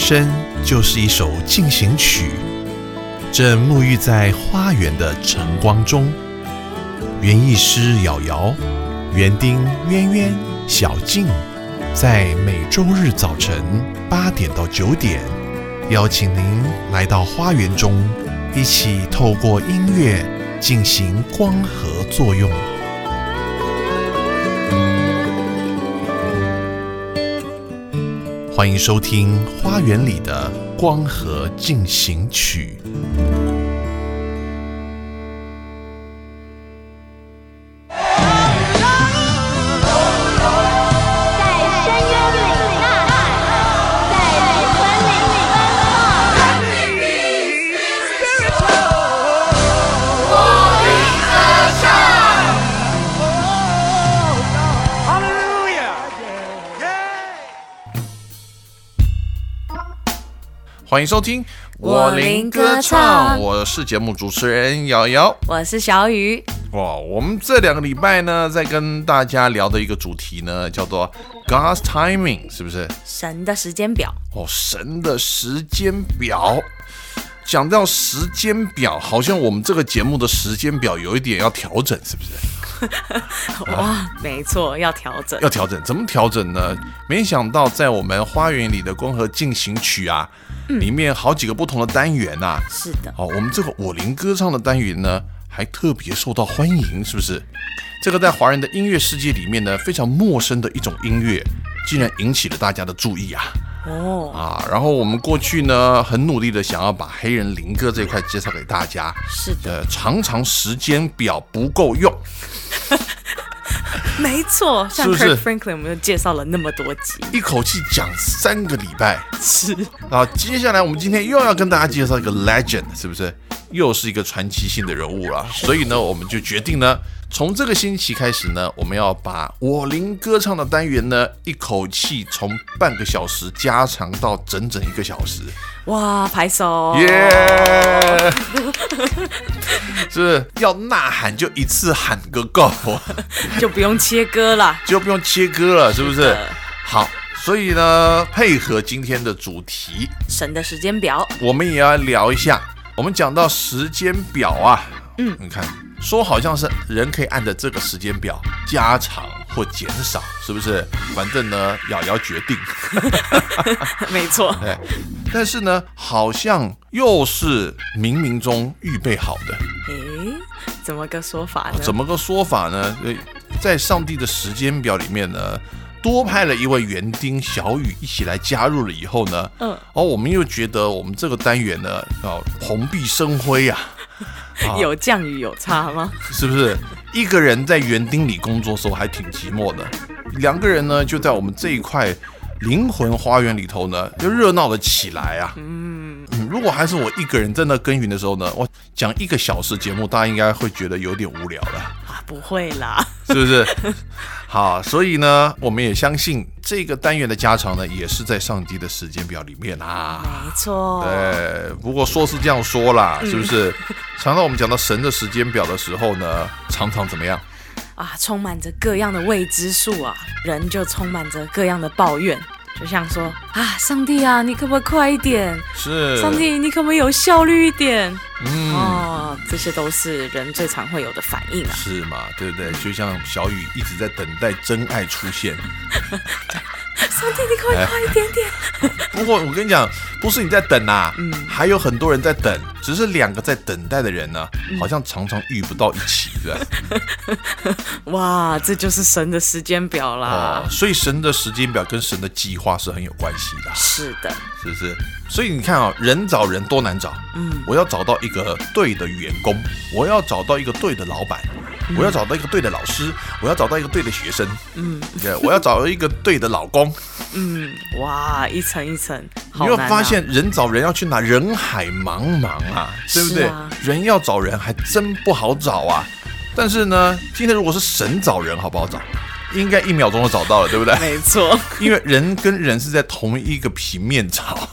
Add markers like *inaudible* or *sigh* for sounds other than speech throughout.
生就是一首进行曲，正沐浴在花园的晨光中。园艺师瑶瑶、园丁渊渊、小静，在每周日早晨八点到九点，邀请您来到花园中，一起透过音乐进行光合作用。欢迎收听《花园里的光合进行曲》。欢迎收听我林歌唱我是节目主持人瑶瑶。我是小雨，哇，我们这两个礼拜呢，在跟大家聊的一个主题呢，叫做 God's timing，是不是？神的时间表。哦，神的时间表。讲到时间表，好像我们这个节目的时间表有一点要调整，是不是？*laughs* 哇，没错，要调整要。调整，怎么调整呢？没想到在我们花园里的光合进行曲啊，里面好几个不同的单元呐、啊。是的，哦，我们这个我林歌唱的单元呢，还特别受到欢迎，是不是？这个在华人的音乐世界里面呢，非常陌生的一种音乐，竟然引起了大家的注意啊！哦，啊，然后我们过去呢，很努力的想要把黑人灵歌这一块介绍给大家，是的，呃，常常时间表不够用，*laughs* *laughs* 没错。像 Kirk Franklin，我们又介绍了那么多集。一口气讲三个礼拜。是，啊，接下来我们今天又要跟大家介绍一个 legend，是不是？又是一个传奇性的人物了。所以呢，我们就决定呢，从这个星期开始呢，我们要把我灵歌唱的单元呢，一口气从半个小时加长到整整一个小时。哇，拍手！耶！*laughs* 是不是要呐喊就一次喊个够，*laughs* 就不用切割了。*laughs* 就不用切割了，是不是？好，所以呢，配合今天的主题，神的时间表，我们也要聊一下。我们讲到时间表啊，嗯，你看说好像是人可以按着这个时间表加长或减少，是不是？反正呢，瑶瑶决定。*laughs* 没错。*laughs* 哎，但是呢，好像又是冥冥中预备好的。诶，怎么个说法呢？怎么个说法呢？呃，在上帝的时间表里面呢，多派了一位园丁小雨一起来加入了以后呢，嗯，哦，我们又觉得我们这个单元呢，要，蓬荜生辉啊，*laughs* 有降雨有差吗？*laughs* 是不是？一个人在园丁里工作的时候还挺寂寞的，两个人呢就在我们这一块灵魂花园里头呢，就热闹了起来啊。嗯，如果还是我一个人在那耕耘的时候呢，我讲一个小时节目，大家应该会觉得有点无聊的。啊，不会啦。是不是？好，所以呢，我们也相信这个单元的加长呢，也是在上帝的时间表里面啊。没错。对，不过说是这样说啦，是不是？常常我们讲到神的时间表的时候呢，常常怎么样？啊，充满着各样的未知数啊，人就充满着各样的抱怨，就像说啊，上帝啊，你可不可以快一点？是上帝，你可不可以有效率一点？嗯，哦，这些都是人最常会有的反应啊。是嘛？对不对？就像小雨一直在等待真爱出现。*laughs* 上帝，你可以快一点点？*laughs* 不过我跟你讲，不是你在等啊，嗯，还有很多人在等，只是两个在等待的人呢，好像常常遇不到一起，对吧？*laughs* 哇，这就是神的时间表啦。哦，所以神的时间表跟神的计划是很有关系的，是的，是不是？所以你看啊、人找人多难找，嗯，我要找到一个对的员工，我要找到一个对的老板，我要找到一个对的老师，我要找到一个对的学生，嗯，对我要找到一个对的老公。*laughs* 嗯，哇，一层一层，好你会难啊发现，人找人要去哪？人海茫茫啊，对不对？啊人要找人还真不好找啊。但是呢，今天如果是神找人，好不好找？应该一秒钟就找到了，对不对？没错，*laughs* 因为人跟人是在同一个平面找，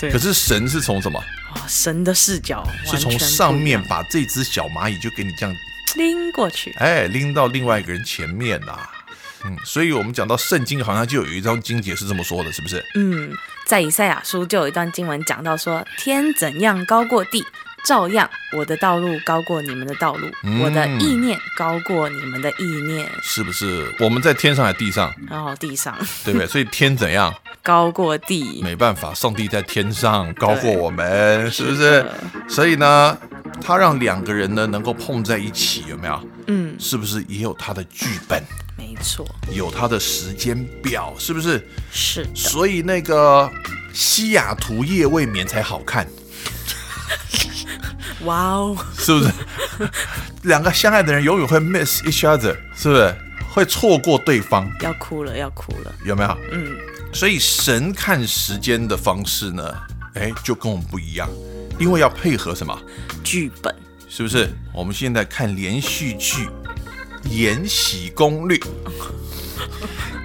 对可是神是从什么？哇神的视角是从上面把这只小蚂蚁就给你这样，拎过去，哎，拎到另外一个人前面呐、嗯，所以我们讲到圣经，好像就有一章经节是这么说的，是不是？嗯，在以赛亚书就有一段经文讲到说，天怎样高过地，照样我的道路高过你们的道路，嗯我的意念高过你们的意念，是不是？我们在天上还地上，然后地上对不对？所以天怎样？*laughs* 高过地，没办法，上帝在天上高过我们，是不是的？所以呢，他让两个人呢能够碰在一起，有没有？嗯，是不是也有他的剧本，没错，有他的时间表，是不是？是的，所以那个西雅图夜未眠才好看，*laughs* 哇哦，是不是？两个相爱的人永远会 miss each other，是不是？会错过对方，要哭了，要哭了，有没有？嗯，所以神看时间的方式呢，哎，就跟我们不一样，因为要配合什么？剧本，是不是？我们现在看连续剧《延禧攻略》《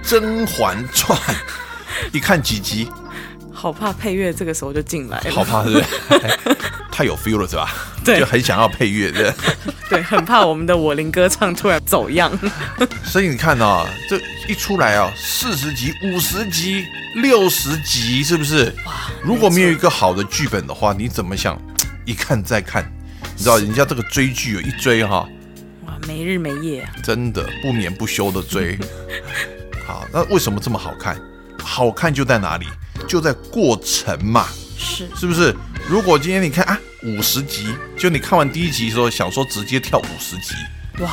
甄嬛传》，一看几集，好怕配乐这个时候就进来了，好怕，是不是？*laughs* 哎太有 feel 了，是吧？对就很想要配乐，对 *laughs* 对。很怕我们的我林歌唱突然走样，*laughs* 所以你看啊、这一出来啊，四十集、五十集、六十集，是不是？哇，如果没有一个好的剧本的话，你怎么想？一看再看，你知道人家这个追剧有一追哈、哇，没日没夜啊，真的不眠不休的追。好，那为什么这么好看？好看就在哪里？就在过程嘛，是是不是？如果今天你看啊五十集，就你看完第一集的时候想说直接跳五十集，哇，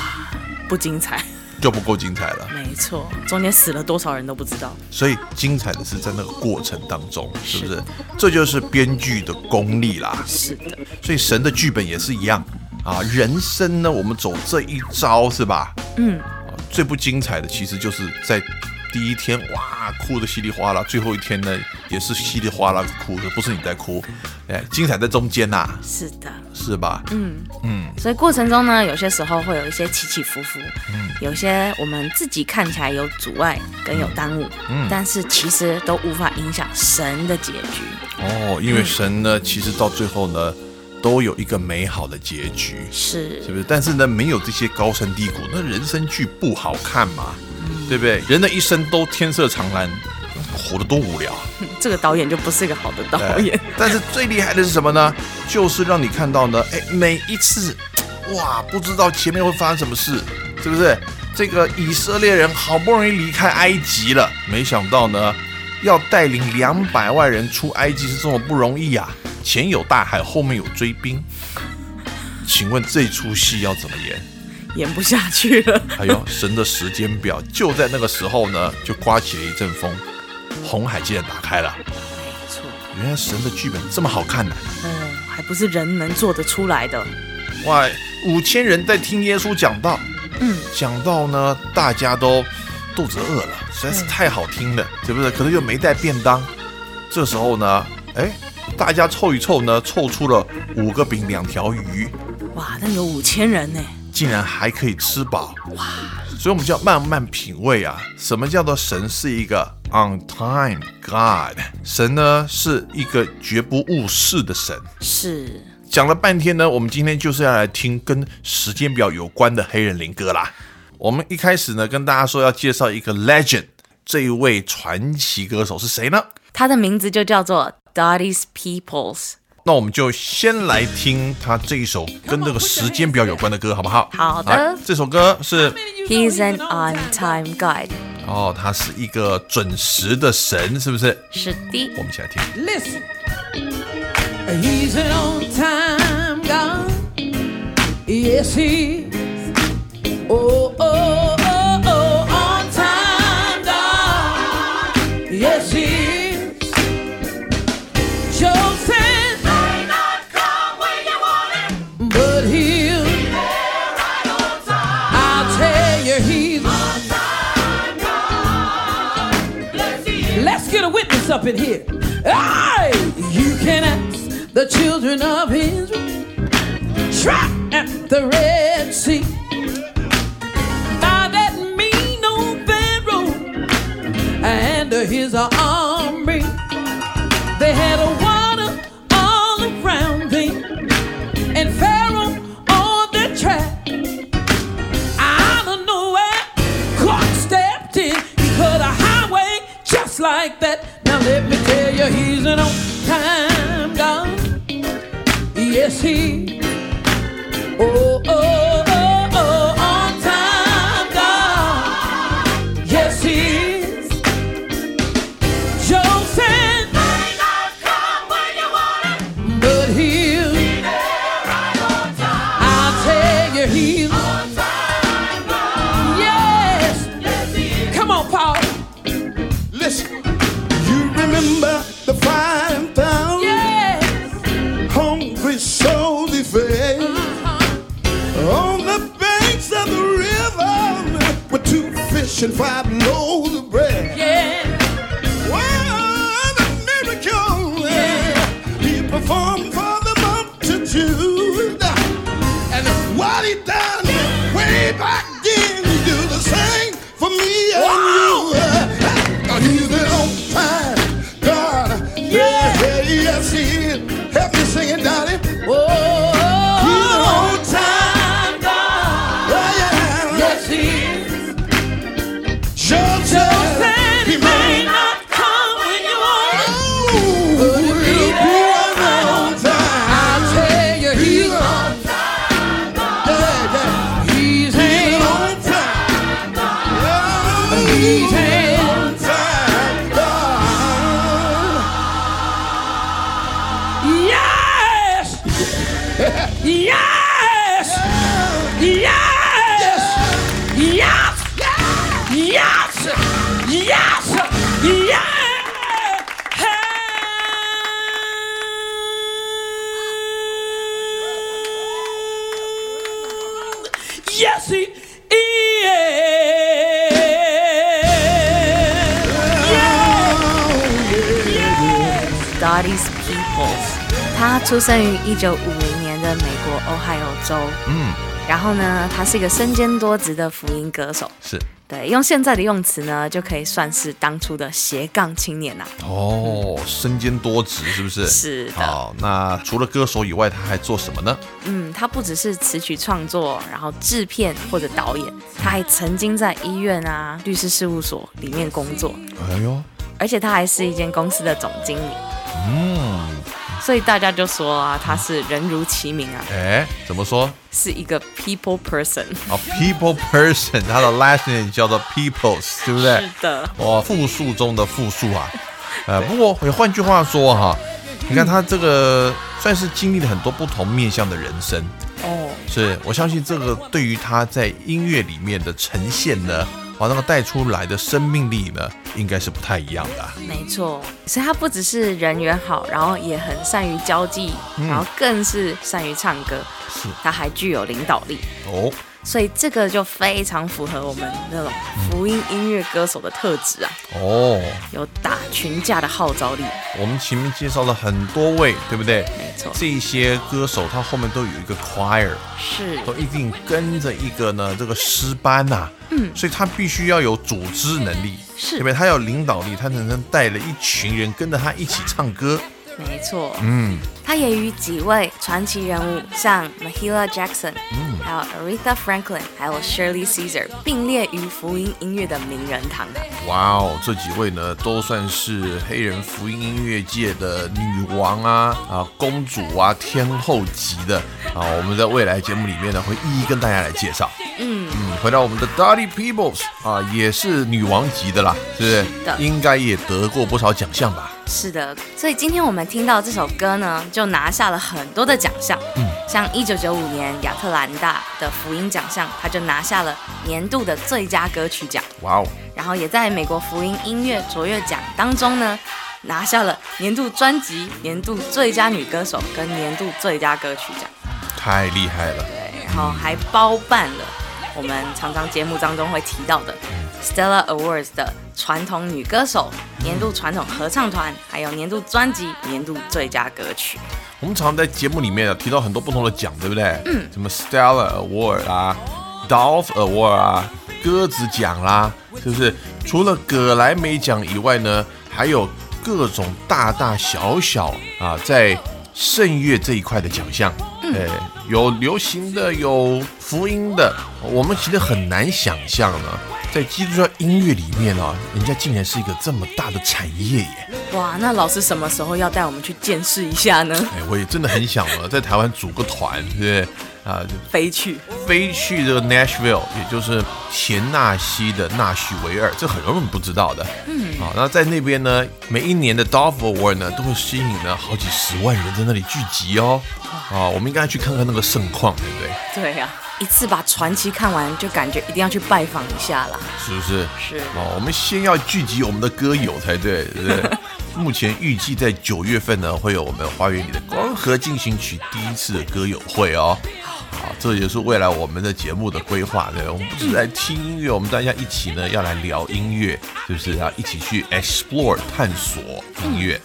不精彩，就不够精彩了。没错，中间死了多少人都不知道，所以精彩的是在那个过程当中，是不是是？这就是编剧的功力啦。是的，所以神的剧本也是一样啊。人生呢，我们走这一招是吧？嗯，啊，最不精彩的其实就是在第一天哇哭的稀里哗啦，最后一天呢也是稀里哗啦地哭，不是你在哭，哎，精彩在中间呐、是的，是吧？嗯。嗯，所以过程中呢，有些时候会有一些起起伏伏，有些我们自己看起来有阻碍跟有耽误，嗯但是其实都无法影响神的结局。哦，因为神呢，其实到最后呢，都有一个美好的结局。是是不是？但是呢，没有这些高山低谷，那人生剧不好看嘛，对不对？人的一生都天色长蓝，活得多无聊。*laughs* 这个导演就不是一个好的导演，但是最厉害的是什么呢？就是让你看到呢，哎，每一次，哇，不知道前面会发生什么事，是不是？这个以色列人好不容易离开埃及了，没想到呢，要带领两百万人出埃及是这么不容易啊！前有大海，后面有追兵。请问这出戏要怎么演？演不下去了。哎呦神的时间表，就在那个时候呢，就刮起了一阵风，红海竟然打开了。没错，原来神的剧本这么好看呢、哦，还不是人能做得出来的。哇，五千人在听耶稣讲道，嗯，讲到呢，大家都肚子饿了，实在是太好听了，对不对？可能又没带便当，这时候呢，哎，大家凑一凑呢，凑出了五个饼两条鱼，哇，那有五千人呢。竟然还可以吃饱，哇！所以我们就要慢慢品味啊，什么叫做神是一个 on time God？神呢是一个绝不误事的神。是，讲了半天呢，我们今天就是要来听跟时间表有关的黑人灵歌啦。我们一开始呢，跟大家说要介绍一个 legend，这一位传奇歌手是谁呢？他的名字就叫做 Dottie's Peoples。那我们就先来听他这一首跟这个时间表有关的歌，好不好？好的这首歌是 He's an on-time guide。哦，他是一个准时的神，是不是？是的，我们一起来听。Listen, he's an on time God. Yes, he. Oh, oh, oh, up in here. Hey, you can ask the children of Israel, trapped at the Red Sea. By that mean old Pharaoh and his army, they had a water all around them, and Pharaoh on the track. Out of nowhere, God stepped in. He cut a highway just like that let me tell you, he's an on-time God. Yes, he. Oh, oh, oh, oh, on-time God. Yes, he is. Joseph not come when you want it, but he'll right on time. I'll tell you, he's. 一九五零年的美国 Ohio 州。嗯，然后呢，他是一个身兼多职的福音歌手。是对，用现在的用词呢，就可以算是当初的斜杠青年呐、哦，身兼多职是不是？是的好，那除了歌手以外，他还做什么呢？嗯，他不只是词曲创作，然后制片或者导演，他还曾经在医院啊、律师事务所里面工作，哎呦，而且他还是一间公司的总经理。嗯，所以大家就说啊，他是人如其名啊，哎，怎么说？是一个 people person。啊，people person，他的 last name 叫做 peoples，对不对？是的，哦，复数中的复数啊。呃，*laughs* 不过也换句话说哈，你看他这个算是经历了很多不同面向的人生，哦，是我相信这个对于他在音乐里面的呈现呢，哦，那个带出来的生命力呢，应该是不太一样的啊。没错，所以他不只是人缘好，然后也很善于交际，然后更是善于唱歌，是。他还具有领导力，哦，所以这个就非常符合我们那种福音音乐歌手的特质啊，哦，有打群架的号召力。我们前面介绍了很多位，对不对？没错，这些歌手他后面都有一个 choir，是都一定跟着一个呢这个诗班呐、嗯，所以他必须要有组织能力，是对不对？他要领导力，他才能带了一群人跟着他一起唱歌。没错，嗯，他也与几位传奇人物，像 Mahila Jackson，嗯，还有 Aretha Franklin，还有 Shirley Caesar 并列于福音音乐的名人堂啊。哇哦，这几位呢都算是黑人福音音乐界的女王啊啊公主啊天后级的啊。我们在未来节目里面呢会一一跟大家来介绍。嗯，嗯，回到我们的 Dottie Peoples 啊，也是女王级的啦，是不是？应该也得过不少奖项吧？是的，所以今天我们听到这首歌呢，就拿下了很多的奖项。嗯，像一九九五年亚特兰大的福音奖项，他就拿下了年度的最佳歌曲奖，哇哦，然后也在美国福音音乐卓越奖当中呢，拿下了年度专辑、年度最佳女歌手跟年度最佳歌曲奖。太厉害了！对，然后还包办了我们常常节目当中会提到的 Stella Awards 的传统女歌手、年度传统合唱团，还有年度专辑、年度最佳歌曲。我们常常在节目里面啊提到很多不同的奖，对不对？嗯，什么 Stella Award 啊，Dolph Award 啊，鸽子奖啦，是不是？除了葛莱美奖以外呢，还有各种大大小小啊，在圣乐这一块的奖项，哎，有流行的，有福音的，我们其实很难想象呢，在基督教音乐里面啊，人家竟然是一个这么大的产业耶！哇，那老师什么时候要带我们去见识一下呢？哎，我也真的很想啊，在台湾组个团，对不对？啊，就飞去，飞去这个 Nashville，也就是田纳西的纳许维尔，这很多人不知道的。嗯，啊，那在那边呢，每一年的 Dove Award 呢，都会吸引呢好几十万人在那里聚集哦。啊，我们应该去看看那个盛况，对不对？对呀、一次把传奇看完，就感觉一定要去拜访一下啦。是不是？是哦，我们先要聚集我们的歌友才对，对不对？*laughs* 目前预计在九月份呢，会有我们花园里的光合进行曲第一次的歌友会哦。好，这也是未来我们的节目的规划，对，我们不是来听音乐，我们大家一起呢要来聊音乐，是不是？要一起去 explore 探索音乐。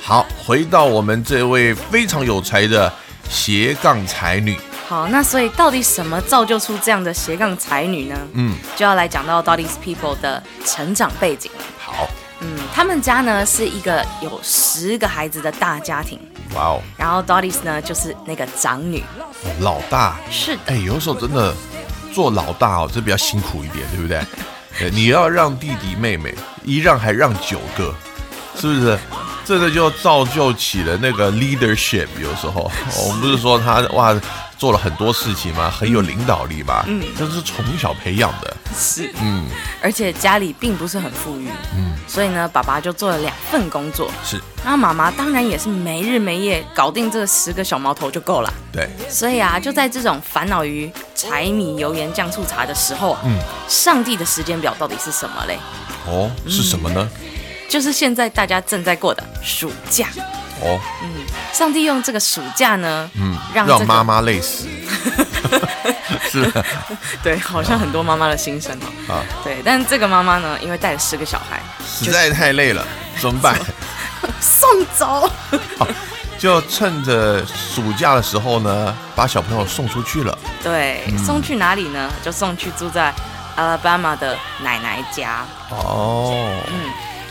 好，回到我们这位非常有才的斜杠才女，好，那所以到底什么造就出这样的斜杠才女呢？嗯，就要来讲到 Dotty's People 的成长背景了。好，嗯，他们家呢是一个有十个孩子的大家庭，哇哦，然后 Dotty's 呢就是那个长女。老大，是的哎，，有时候真的做老大哦，这比较辛苦一点，对不对？*laughs* 对，你要让弟弟妹妹，一让还让九个，是不是？这个就造就起了那个 leadership。有时候 *laughs* 我们不是说他哇做了很多事情嘛？很有领导力嘛？嗯，这是从小培养的。是，嗯，而且家里并不是很富裕，嗯，所以呢，爸爸就做了两份工作，是然后妈妈当然也是没日没夜搞定这十个小毛头就够了。对，所以啊，就在这种烦恼于柴米油盐酱醋茶的时候啊，嗯上帝的时间表到底是什么嘞？哦，是什么呢？就是现在大家正在过的暑假。哦，嗯上帝用这个暑假呢，嗯，让这个让妈妈累死，*laughs* 是的对，好像很多妈妈的心声哦。啊，对，但这个妈妈呢，因为带了四个小孩，实在太累了，怎么办？*laughs* 送走。就趁着暑假的时候呢，把小朋友送出去了。对，送去哪里呢？就送去住在 Alabama 的奶奶家。哦，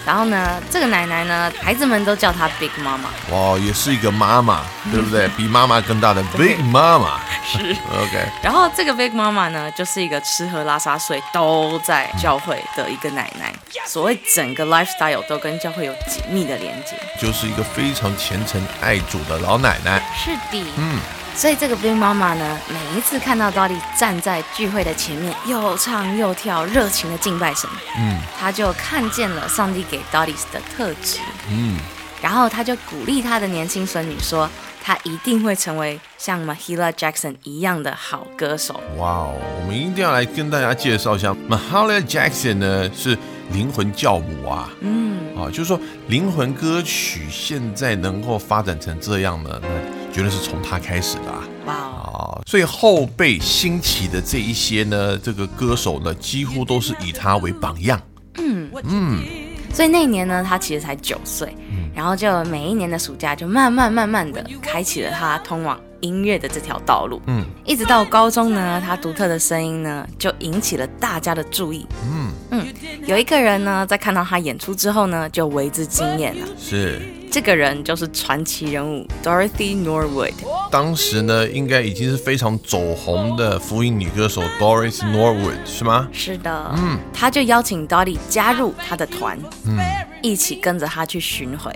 然后呢，这个奶奶呢，孩子们都叫她 Big 妈妈。哇，也是一个妈妈，对不对？比妈妈更大的 Big 妈妈。是。OK，然后这个 Big 妈妈呢，就是一个吃喝拉撒睡都在教会的一个奶奶。所谓整个 lifestyle 都跟教会有紧密的连接。就是一个非常虔诚爱主的老奶奶。是的。嗯，所以这个 Big 妈妈呢，每一次看到 Dottie 站在聚会的前面，又唱又跳，热情的敬拜神，嗯。她就看见了上帝给 Dottie 的特质，嗯，然后她就鼓励她的年轻孙女说，她一定会成为像 Mahila Jackson 一样的好歌手。哇哦，我们一定要来跟大家介绍一下 Mahalia Jackson 呢，是灵魂教母啊。嗯，啊，就是说灵魂歌曲现在能够发展成这样呢，那绝对是从他开始的啊。哇哦，啊，所以后辈兴起的这一些呢，这个歌手呢，几乎都是以他为榜样。嗯嗯所以那一年呢，他其实才九岁，然后就每一年的暑假就慢慢慢慢的开启了他通往音乐的这条道路。嗯一直到高中呢，她独特的声音呢就引起了大家的注意。嗯，嗯，有一个人呢，在看到她演出之后呢，就为之惊艳了。是。这个人就是传奇人物 Dorothy Norwood。当时呢，应该已经是非常走红的福音女歌手 Doris Norwood 是吗？是的，嗯，他就邀请 Dorothy 加入他的团，嗯，一起跟着他去巡回。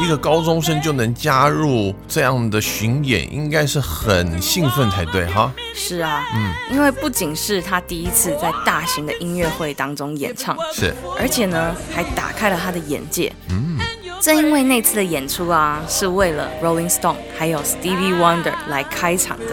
一个高中生就能加入这样的巡演，应该是很兴奋才对哈。是啊，嗯，因为不仅是他第一次在大型的音乐会当中演唱，是，而且呢，还打开了他的眼界。嗯，正因为那次的演出啊，是为了 Rolling Stone 还有 Stevie Wonder 来开场的。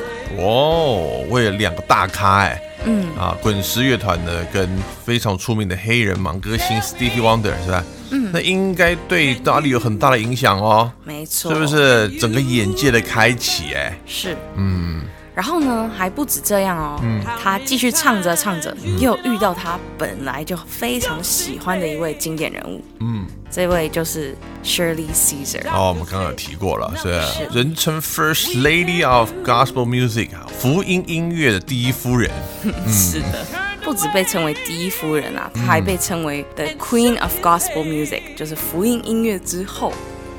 哦，为了两个大咖哎，嗯，啊，滚石乐团呢跟非常出名的黑人盲歌星 Stevie Wonder 是吧？嗯，那应该对 Dolly 有很大的影响哦，没错，是不？是？整个眼界的开启哎，是。嗯，然后呢，还不止这样哦，他继续唱着唱着，又遇到他本来就非常喜欢的一位经典人物，嗯，这位就是 Shirley Caesar。哦，我们刚刚有提过了，是是人称 First Lady of Gospel Music 啊，福音音乐的第一夫人。*laughs* 是的，不止被称为第一夫人啊，她还被称为 The Queen of Gospel Music，就是福音音乐之后。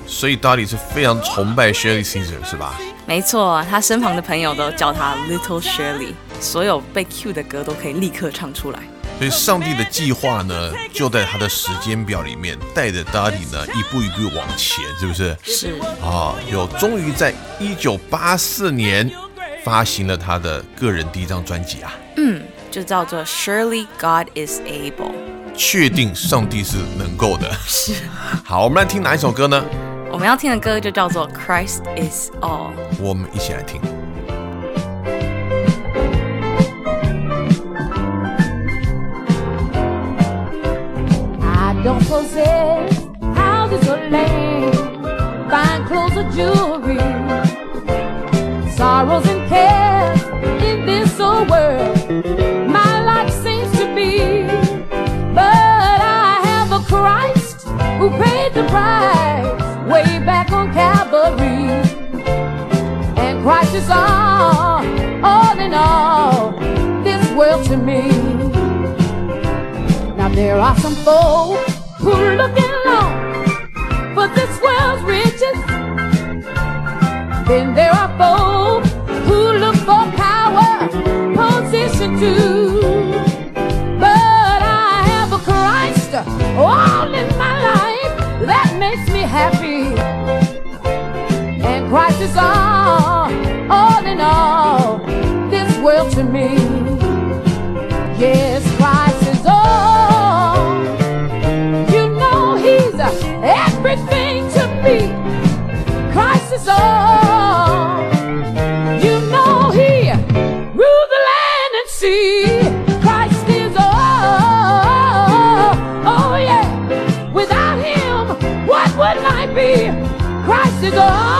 所以 Dottie 是非常崇拜 Shirley Caesar 是吧？没错，他身旁的朋友都叫他 Little Shirley，所有被 cue 的歌都可以立刻唱出来。所以上帝的计划呢，就在他的时间表里面，带着 Dottie 呢一步一步往前，是不是？是，啊，有终于在一九八四年发行了他的个人第一张专辑啊，嗯，就叫做 Surely God is able。确定上帝是能够的。是。好，我们来听哪一首歌呢？我们要听的歌就叫做 Christ is all。我们一起来听。 I don't possess houses or land, fine clothes or jewelry, sorrows and cares in this old world. My life seems to be, but I have a Christ who paid the price way back on Calvary, and Christ is all, all in all, this world to me. Now there are some folks who are looking long for this world's riches. Then there are folks who look for power, position too. Is all, all in all, this world to me. Yes, Christ is all. You know He's everything to me. Christ is all. You know He ruled the land and sea. Christ is all. Oh yeah. Without Him, what would life be? Christ is all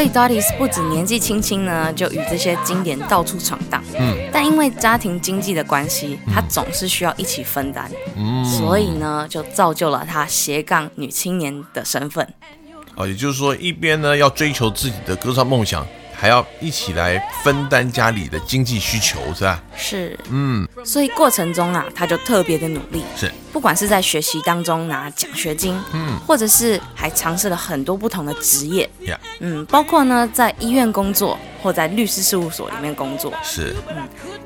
所以 Dottie 不止年纪轻轻呢，就与这些经典到处闯荡。嗯，但因为家庭经济的关系，他总是需要一起分担。嗯，所以呢，就造就了他斜杠女青年的身份。哦，也就是说，一边呢要追求自己的歌唱梦想，还要一起来分担家里的经济需求，是吧？是，嗯，所以过程中啊，他就特别的努力。是，不管是在学习当中拿奖学金，嗯，或者是还尝试了很多不同的职业，呀，嗯，包括呢在医院工作或在律师事务所里面工作。是，嗯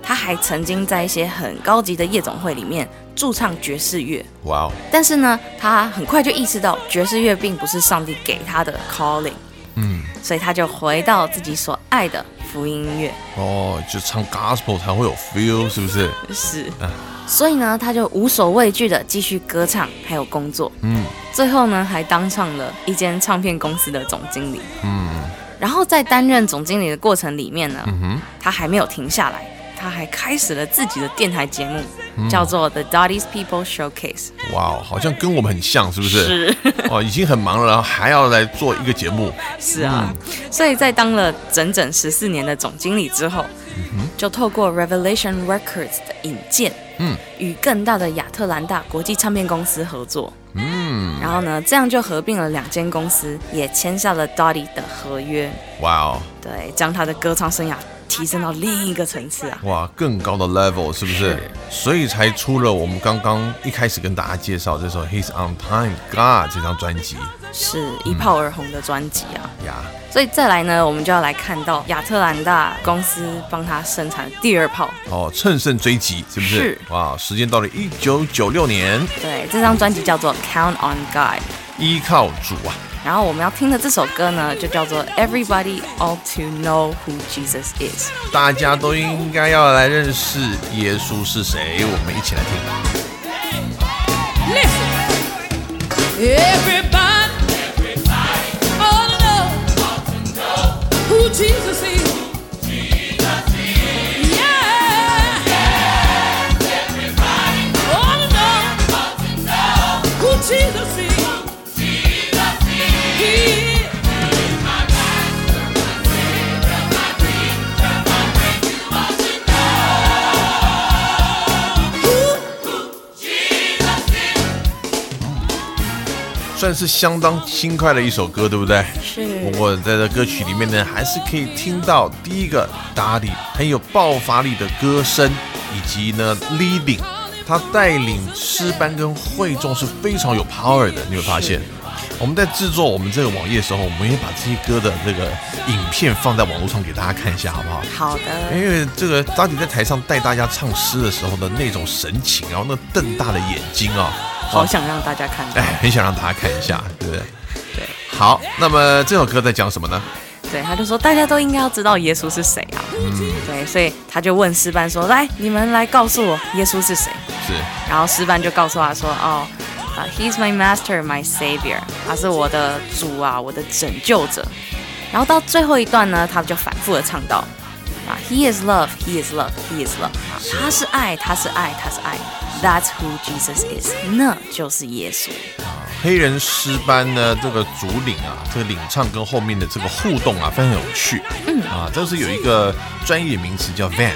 他还曾经在一些很高级的夜总会里面驻唱爵士乐，哇哦，但是呢，他很快就意识到爵士乐并不是上帝给他的 calling，嗯，所以他就回到自己所爱的福音音乐。哦，就唱 gospel 才会有 feel，是不是？是，所以呢，他就无所畏惧的继续歌唱，还有工作。嗯最后呢，还当上了一间唱片公司的总经理。嗯然后在担任总经理的过程里面呢，他还没有停下来，他还开始了自己的电台节目，嗯。叫做 The Dottie's People Showcase。哇哦，好像跟我们很像，是不是？是。哦，已经很忙了，然后还要来做一个节目，是啊，所以在当了整整十四年的总经理之后，就透过 Revelation Records 的引荐，嗯，与更大的亚特兰大国际唱片公司合作，嗯，然后呢，这样就合并了两间公司，也签下了 Dottie 的合约，哇哦，对，将他的歌唱生涯提升到另一个层次啊。哇，更高的 level 是不是？是所以才出了我们刚刚一开始跟大家介绍这首《He's on Time God》这张专辑是一炮而红的专辑啊。呀。所以再来呢，我们就要来看到亚特兰大公司帮他生产的第二炮。哦，乘胜追击是不是？是哇，时间到了一九九六年，对，这张专辑叫做《Count on God》。依靠主啊，然后我们要听的这首歌呢，就叫做《Everybody Ought to Know Who Jesus Is》。大家都应该要来认识耶稣是谁。我们一起来听。 Everybody, ought to know who Jesus is. 算是相当轻快的一首歌，对不对？是不过在这歌曲里面呢，还是可以听到第一个打理很有爆发力的歌声，以及呢 leading，他带领诗班跟会众是非常有 power 的。你会发现，我们在制作我们这个网页的时候，我们也把这些歌的这个影片放在网络上给大家看一下，好不好？好的，因为这个扎迪在台上带大家唱诗的时候的那种神情，然后那瞪大的眼睛啊，好想让大家看到。哎，很想让大家看一下，对不对？对好，那么这首歌在讲什么呢？对，他就说大家都应该要知道耶稣是谁啊。对，所以他就问诗班说：“来，你们来告诉我耶稣是谁。是”然后诗班就告诉他说：“哦，啊、h e s my master, my savior，他是我的主啊，我的拯救者。”然后到最后一段呢，他就反复的唱到：“啊，He is love, He is love, He is love，啊，他是爱，他是爱，他是爱。That's who Jesus is，那就是耶稣。黑人诗班呢，这个主领啊，这个领唱跟后面的这个互动啊，非常有趣。嗯啊，这是有一个专业名词叫 van，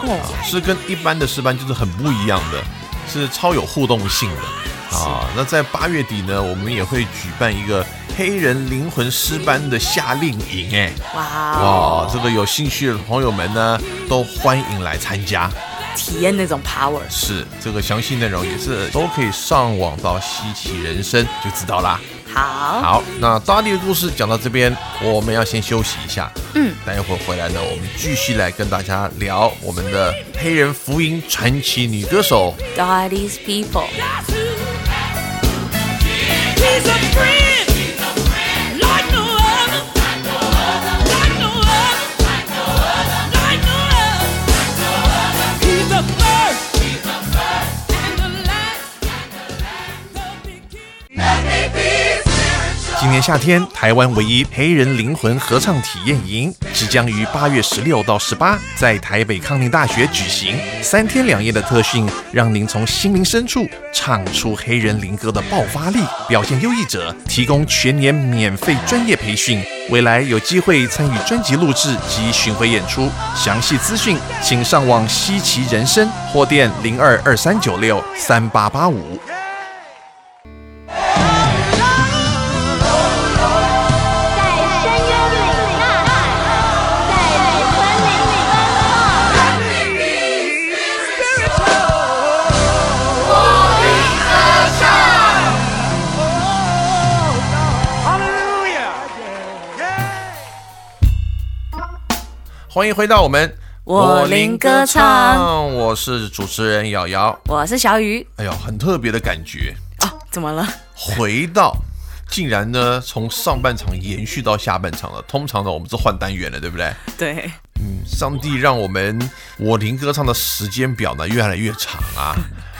哦，是跟一般的诗班就是很不一样的，是超有互动性的啊。那在八月底呢，我们也会举办一个黑人灵魂诗班的夏令营，哎，哇哇哦，，这个有兴趣的朋友们呢，都欢迎来参加。体验那种 power。是这个详细内容也是都可以上网到稀奇人生就知道啦。好，好，那大力的故事讲到这边，我们要先休息一下。嗯，待会儿回来呢，我们继续来跟大家聊我们的黑人福音传奇女歌手 Daddy's people。夏天，台湾唯一黑人灵魂合唱体验营即将于八月十六到十八在台北康宁大学举行，三天两夜的特训，让您从心灵深处唱出黑人灵歌的爆发力。表现优异者提供全年免费专业培训，未来有机会参与专辑录制及巡回演出。详细资讯请上网稀奇人生或电零二二三九六三八八五。欢迎回到我们我林歌唱，我是主持人瑶瑶。我是小雨。哎呦，很特别的感觉，哦，怎么了？回到竟然呢从上半场延续到下半场了。通常呢我们是换单元了，对不对？对，嗯，上帝让我们我林歌唱的时间表呢越来越长啊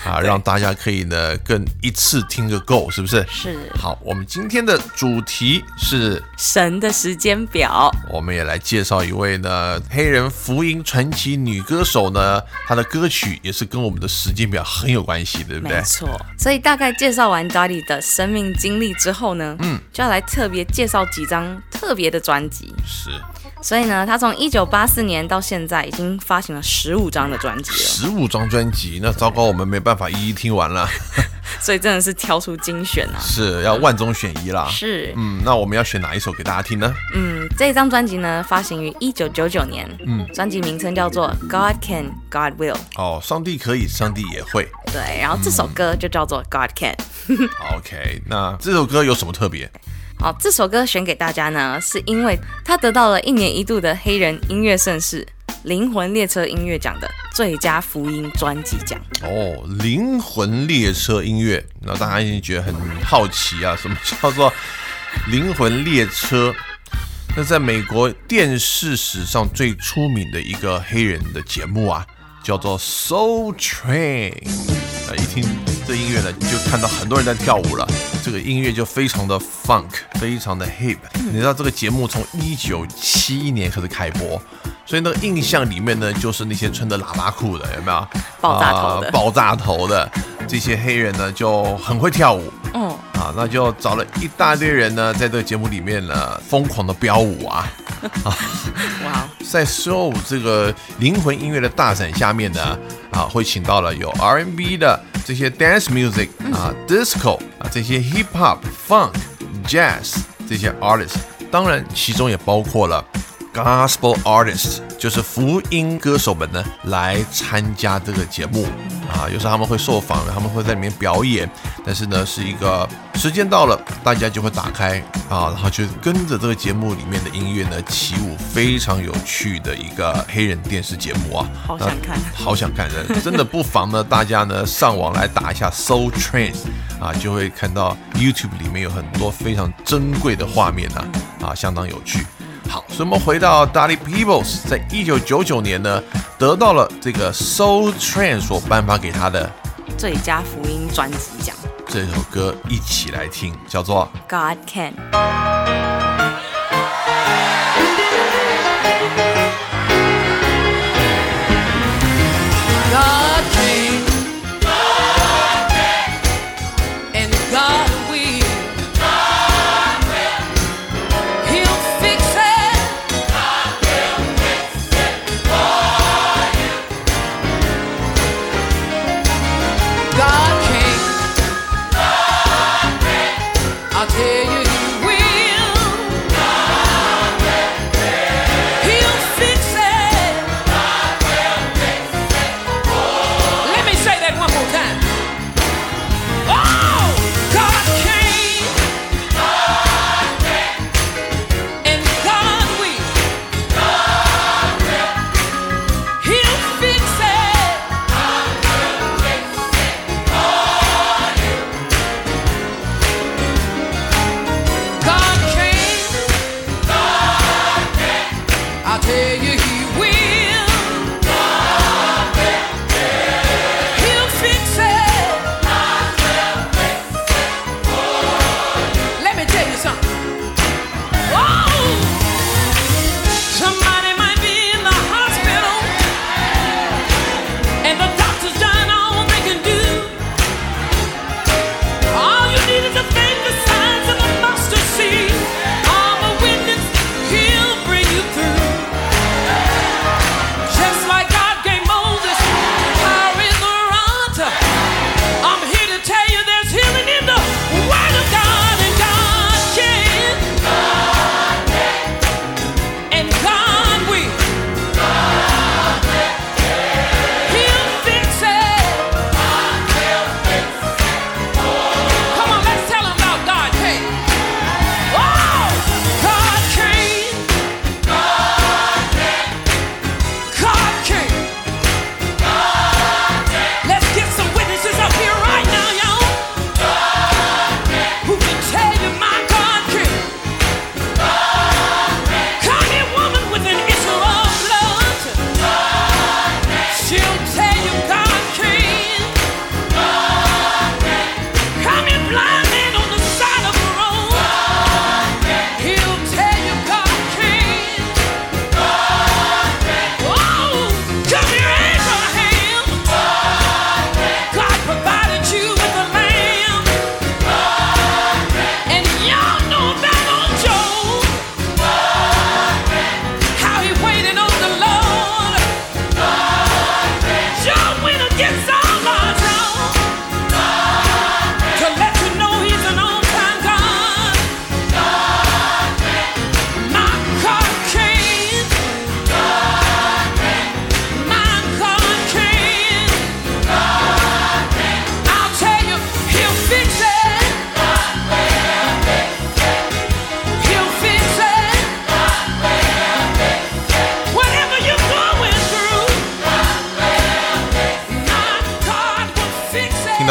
啊，让大家可以呢更一次听个够，是不是？是好，我们今天的主题是神的时间表。我们也来介绍一位呢黑人福音传奇女歌手呢，她的歌曲也是跟我们的时间表很有关系，对不对没？错，所以大概介绍完 Dottie 的生命经历之后呢，嗯，就要来特别介绍几张特别的专辑。是，所以呢，他从一九八四年到现在已经发行了十五张的专辑了，十五张专辑，那糟糕，我们没办法一一听完了，*laughs* 所以真的是挑出精选啊。*laughs* 是要万中选一啦。是，嗯，那我们要选哪一首给大家听呢？嗯，这张专辑呢发行于一九九九年，嗯，专辑名称叫做《God Can, God Will》，哦，上帝可以，上帝也会。对，然后这首歌就叫做《God Can》。*laughs* OK，那这首歌有什么特别？好，这首歌选给大家呢，是因为它得到了一年一度的黑人音乐盛事灵魂列车音乐奖的最佳福音专辑奖。哦，灵魂列车音乐，那大家一定觉得很好奇啊，什么叫做灵魂列车？那在美国电视史上最出名的一个黑人的节目啊，叫做 Soul Train。啊，一听这音乐呢，就看到很多人在跳舞了。这个音乐就非常的 funk，非常的 hip。你知道这个节目从一九七一年开始开播，所以那个印象里面呢，就是那些穿着喇叭裤的，有没有？爆炸头的啊爆炸头的这些黑人呢，就很会跳舞。嗯，啊，那就找了一大堆人呢，在这个节目里面呢，疯狂的飙舞啊。*laughs* 哇，在 soul 这个灵魂音乐的大展下面呢，啊，会请到了有 R&B 的这些 dance music 啊，disco 啊，这些 hip hop、funk、jazz 这些 artists，当然其中也包括了 gospel artists，就是福音歌手们呢来参加这个节目啊，有时候他们会受访，他们会在里面表演，但是呢是一个时间到了，大家就会打开啊，然后就跟着这个节目里面的音乐呢起舞，非常有趣的一个黑人电视节目啊，好想看那 *laughs* 好想看人，真的不妨呢大家呢上网来打一下 Soul Train 啊，就会看到 YouTube 里面有很多非常珍贵的画面啊，啊，相当有趣。好，所以我们回到 Dottie Peoples，在一九九九年呢，得到了这个 Soul Train 所颁发给他的最佳福音专辑奖这首歌，一起来听，叫做《God Can》。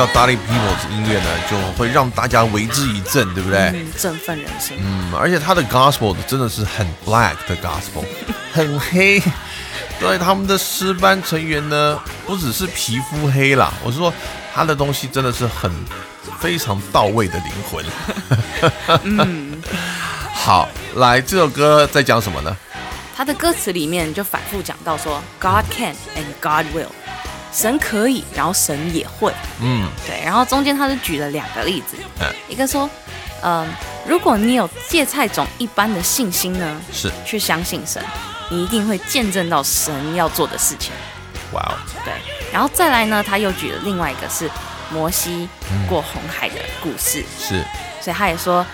到 Dolly Peoples 音乐呢，就会让大家为之一振，对不对？嗯，振奋人心。嗯，而且他的 Gospel 真的是很 Black 的 Gospel，*laughs* 很黑。对，他们的诗班成员呢，不只是皮肤黑啦，我是说他的东西真的是很非常到位的灵魂。*laughs* 嗯，*laughs* 好，来这首歌在讲什么呢？他的歌词里面就反复讲到说，God can and God will，神可以，然后神也会。嗯，对，然后中间他是举了两个例子，嗯一个说，嗯、如果你有芥菜种一般的信心呢，是，去相信神，你一定会见证到神要做的事情。哇哦，对，然后再来呢，他又举了另外一个是摩西过红海的故事，是，所以他也说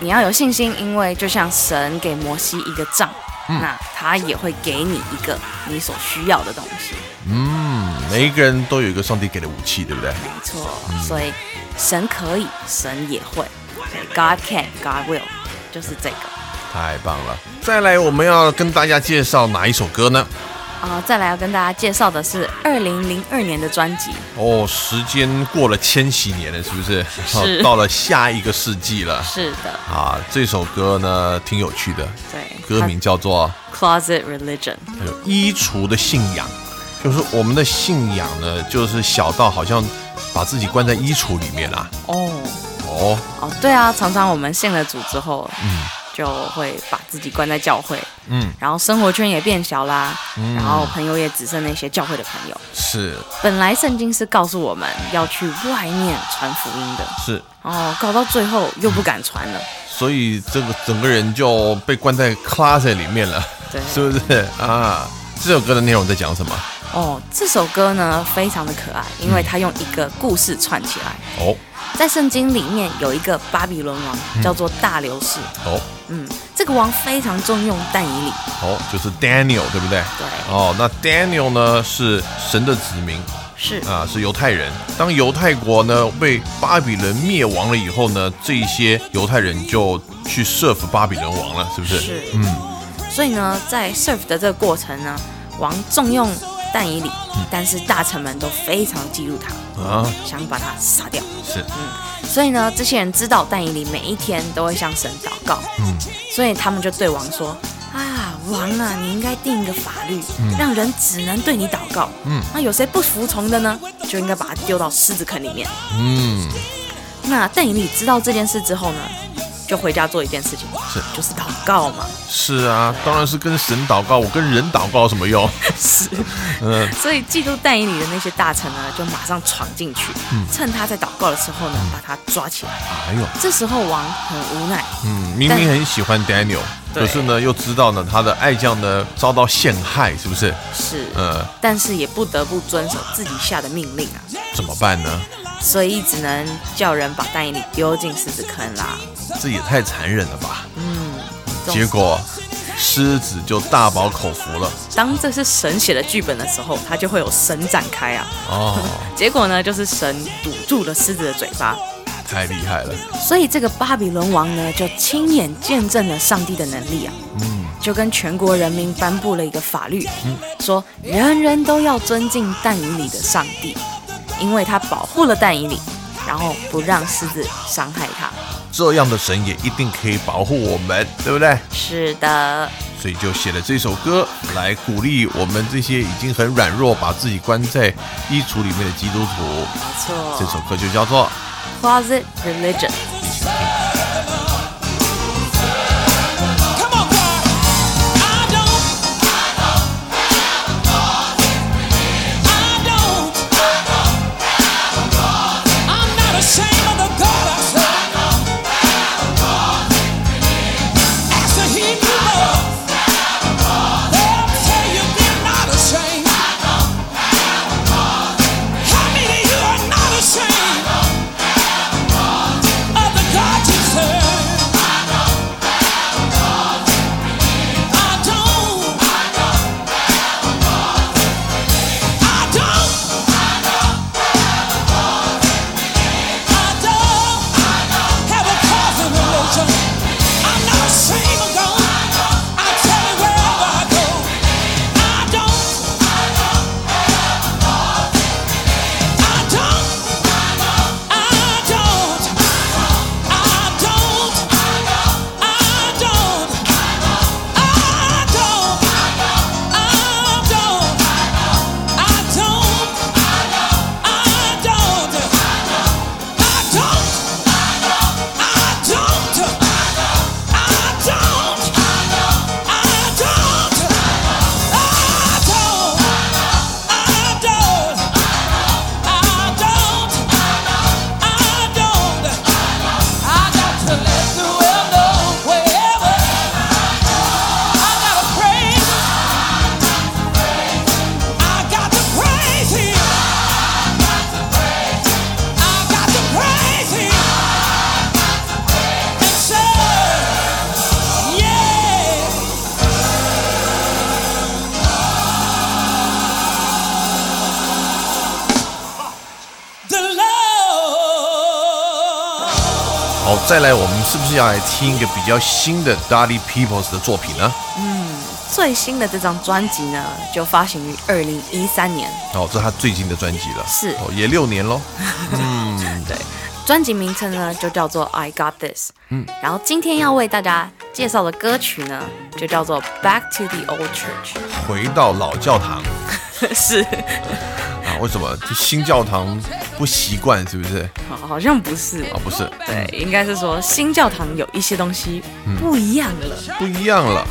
你要有信心，因为就像神给摩西一个杖，那他也会给你一个你所需要的东西。嗯，每一个人都有一个上帝给的武器，对不对？没错，所以神可以，神也会。God can, God will，就是这个。太棒了！再来，我们要跟大家介绍哪一首歌呢？啊、再来要跟大家介绍的是二零零二年的专辑，哦，时间过了千禧年了，是不是？是。哦 *laughs* 到了下一个世纪了。是的，啊，这首歌呢挺有趣的，对，歌名叫做 Closet Religion。《有衣橱的信仰》，就是我们的信仰呢，就是小到好像把自己关在衣橱里面啦。哦。哦，哦，对啊，常常我们信了主之后，嗯。就会把自己关在教会，嗯，然后生活圈也变小啦，然后朋友也只剩那些教会的朋友。是本来圣经是告诉我们要去外面传福音的，是，哦，搞到最后又不敢传了。所以这个整个人就被关在 closet 里面了，对，*laughs* 是不是啊？这首歌的内容在讲什么？哦，这首歌呢非常的可爱，因为它用一个故事串起来。哦在圣经里面有一个巴比伦王，叫做大流士。哦嗯，这个王非常重用但以理。哦，就是 Daniel 对不对？对，哦，那 Daniel 呢是神的子民是啊，是犹太人。当犹太国呢被巴比伦灭亡了以后呢，这一些犹太人就去设服巴比伦王了，是不是？是嗯，所以呢，在 serve 的这个过程呢，王重用但以理，但是大臣们都非常嫉妒他，啊，想把他杀掉。是，嗯所以呢，这些人知道但以理每一天都会向神祷告，嗯，所以他们就对王说：“啊，王啊，你应该定一个法律，让人只能对你祷告。嗯，那有谁不服从的呢，就应该把他丢到狮子坑里面。嗯，那但以理知道这件事之后呢，就回家做一件事情，是就是祷告嘛。是啊，当然是跟神祷告，我跟人祷告有什么用？*laughs* 是，嗯，所以嫉妒但以理的那些大臣呢，就马上闯进去，趁他在祷告的时候呢，把他抓起来。哎呦，这时候王很无奈，嗯，明明很喜欢 Daniel，可是呢又知道呢他的爱将呢遭到陷害，是不是？是，呃，但是也不得不遵守自己下的命令啊，怎么办呢？所以只能叫人把但以理丢进狮子坑啦。这也太残忍了吧！嗯结果狮子就大饱口福了。当这是神写的剧本的时候，它就会有神展开啊。哦，*laughs* 结果呢，就是神堵住了狮子的嘴巴，太厉害了。所以这个巴比伦王呢，就亲眼见证了上帝的能力啊。嗯，就跟全国人民颁布了一个法律，说人人都要尊敬但以理的上帝，因为他保护了但以理，然后不让狮子伤害他。这样的神也一定可以保护我们，对不对？是的，所以就写了这首歌来鼓励我们这些已经很软弱、把自己关在衣橱里面的基督徒。没错。这首歌就叫做 Closet Religion。来听一个比较新的 Dottie Peoples 的作品呢？嗯最新的这张专辑呢，就发行于二零一三年，哦，这是他最近的专辑了，是哦，也六年喽。*laughs* 对，专辑名称呢就叫做《I Got This》。嗯，然后今天要为大家介绍的歌曲呢，就叫做《Back to the Old Church 回到老教堂》*laughs* 是，啊？为什么就新教堂不习惯？是不是？好好像不是，啊，不是，对，应该是说新教堂有一些东西不一样了，不一样了，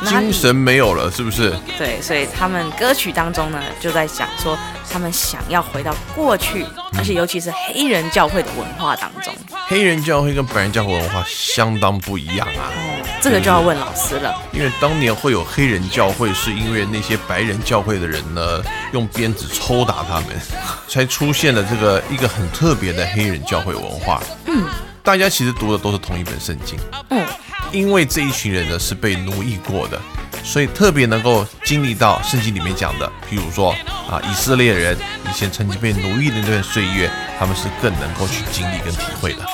对，精神没有了，是不是？对，所以他们歌曲当中呢，就在讲说他们想要回到过去，而且尤其是黑人教会的文化当中。黑人教会跟白人教会文化相当不一样啊。这个就要问老师了。因为当年会有黑人教会，是因为那些白人教会的人呢，用鞭子抽打他们，*laughs* 才出现了这个一个很特别的黑人教会文化。嗯，大家其实读的都是同一本圣经。嗯，因为这一群人呢是被奴役过的，所以特别能够经历到圣经里面讲的，譬如说啊，以色列人以前曾经被奴役的那段岁月，他们是更能够去经历跟体会的。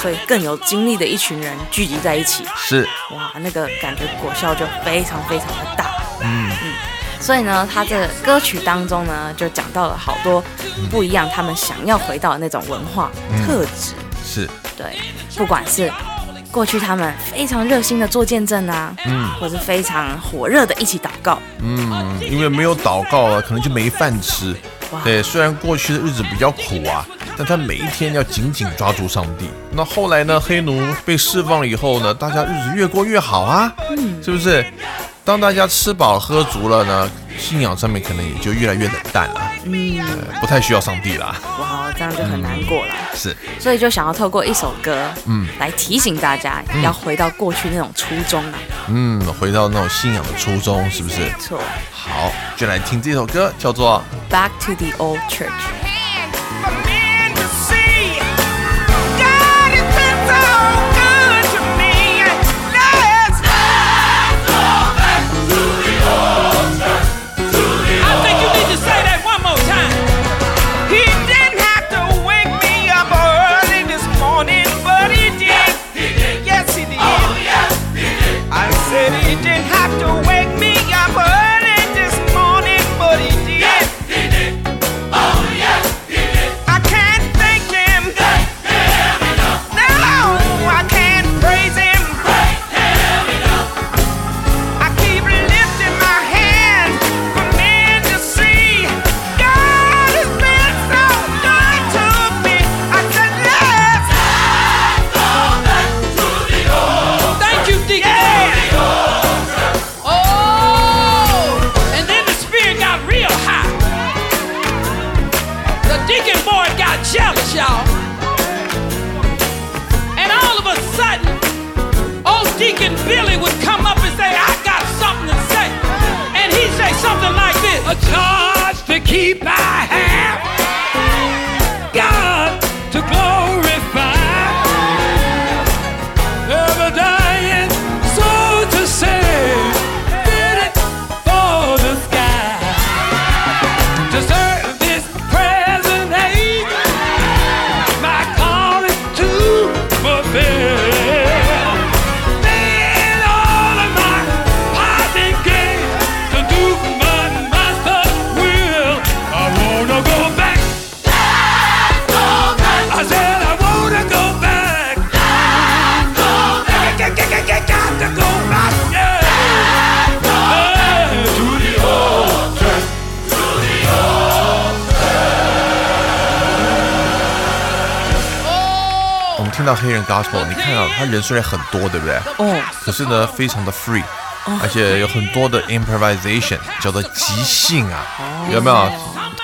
所以更有精力的一群人聚集在一起，是，哇，那个感觉果效就非常非常的大。嗯。嗯。所以呢，他这个歌曲当中呢，就讲到了好多不一样，他们想要回到的那种文化特质。是，对，不管是过去他们非常热心的做见证啊，嗯，或是非常火热的一起祷告，嗯，因为没有祷告啊，可能就没饭吃。哇对，虽然过去的日子比较苦啊，但他每一天要紧紧抓住上帝。那后来呢，黑奴被释放了以后呢，大家日子越过越好啊，嗯，是不是？当大家吃饱喝足了呢，信仰上面可能也就越来越冷淡了，嗯，呃不太需要上帝了。哇，这样就很难过了。是，所以就想要透过一首歌，嗯，来提醒大家要回到过去那种初衷啊。嗯，回到那种信仰的初衷，是不是？没错好，就来听这首歌，叫做，Back to the old church。到黑人 gospel，你看到他人虽然很多，对不对？哦，可是呢，非常的 free，而且有很多的 improvisation，叫做即兴啊，有没有？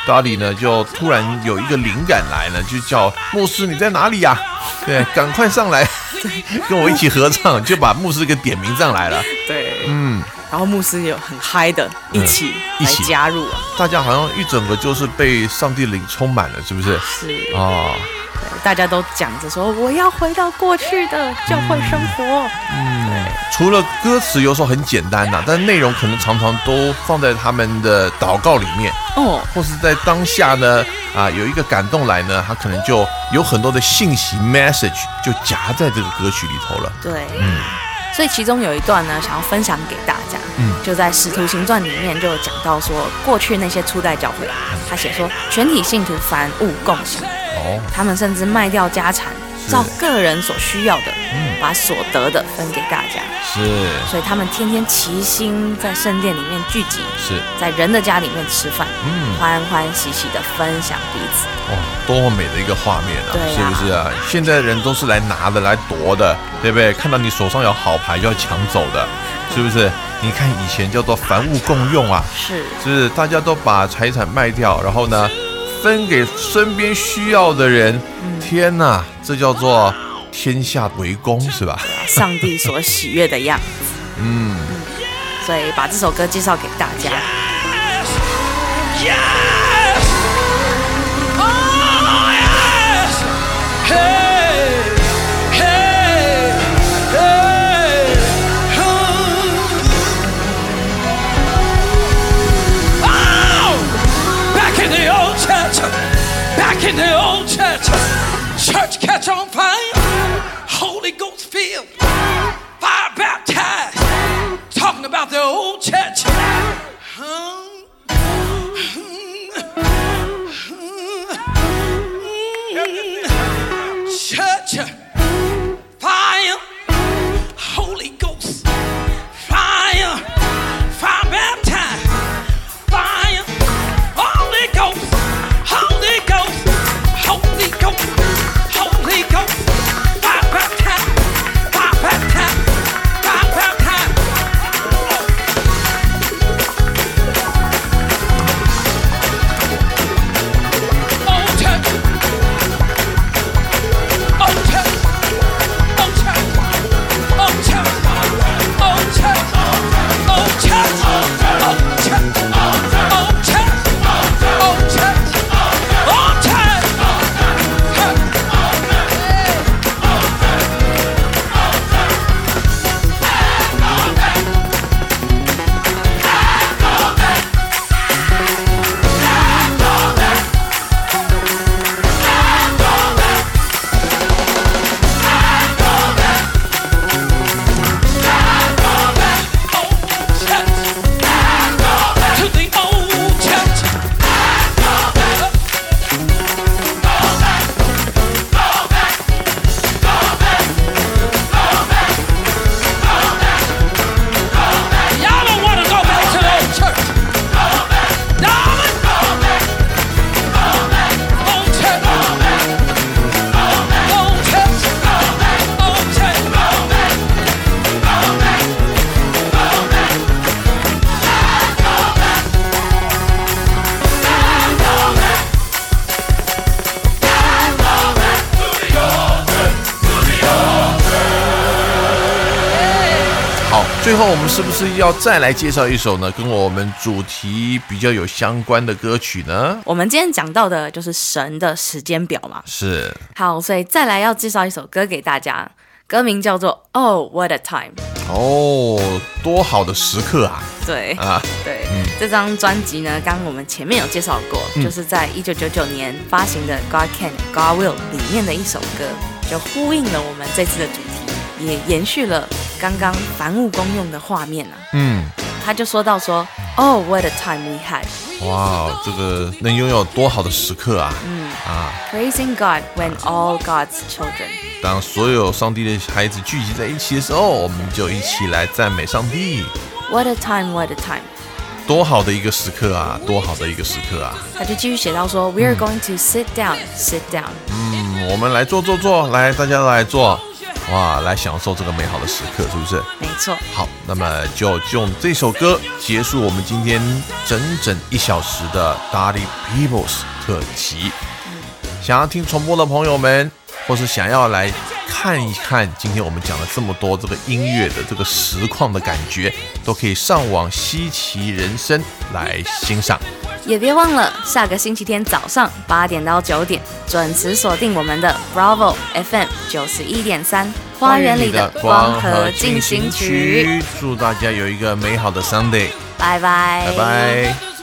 达里呢就突然有一个灵感来了，就叫牧师你在哪里呀、对，赶快上来，*laughs* 跟我一起合唱，就把牧师给点名上来了。对，嗯。然后牧师也有很嗨的一起来一起加入啊，大家好像一整个就是被上帝灵充满了，是不是？是哦，对大家都讲着说我要回到过去的教会生活。嗯除了歌词有时候很简单呐、但内容可能常常都放在他们的祷告里面，哦，或是在当下呢啊有一个感动来呢，他可能就有很多的信息 message 就夹在这个歌曲里头了。对，嗯。所以其中有一段呢，想要分享给大家，嗯。就在《使徒行传》里面就有讲到说，过去那些初代教会，他写说全体信徒凡物共享，哦，他们甚至卖掉家产，照个人所需要的，嗯把所得的分给大家。是所以他们天天齐心在圣殿里面聚集，是，在人的家里面吃饭，嗯，欢欢喜喜的分享彼此。哦，多么美的一个画面啊，对啊是不是啊？现在人都是来拿的，来夺的，对不对？看到你手上有好牌就要抢走的，是不是？你看以前叫做凡物共用啊，是，是不是？大家都把财产卖掉，然后呢，分给身边需要的人。天哪，这叫做天下为公，是吧？上帝所喜悦的样子。嗯，所以把这首歌介绍给大家。Yes! Oh, yes! Hey! In the old church! Church catch on fire! Holy Ghost filled! Fire baptized! Talking about the old church! 是要再来介绍一首呢？跟我们主题比较有相关的歌曲呢？我们今天讲到的就是神的时间表嘛。是好，所以再来要介绍一首歌给大家，歌名叫做《Oh What a Time》。哦，多好的时刻啊！对，啊，对，这张专辑呢，刚刚我们前面有介绍过，就是在一九九九年发行的《God Can God Will》里面的一首歌，就呼应了我们这次的主题，也延续了刚刚凡物公用的画面啊。嗯，他就说到说，Oh what a time we had, 哇，这个能拥有多好的时刻啊！嗯啊，praising God when all God's children。当所有上帝的孩子聚集在一起的时候，我们就一起来赞美上帝。What a time, what a time！多好的一个时刻啊！多好的一个时刻啊！他就继续写到说，We are going to sit down, sit down。嗯，我们来坐坐坐，来，大家都来坐，哇，来享受这个美好的时刻，是不是？没错，好，那么就用这首歌结束我们今天整整一小时的 Daddy Peoples 特辑。想要听重播的朋友们，或是想要来看一看今天我们讲了这么多这个音乐的这个实况的感觉，都可以上网稀奇人生来欣赏。也别忘了下个星期天早上八点到九点准时锁定我们的 Bravo FM 九十一点三花园里的光合进行曲。，祝大家有一个美好的 Sunday，拜拜，拜拜。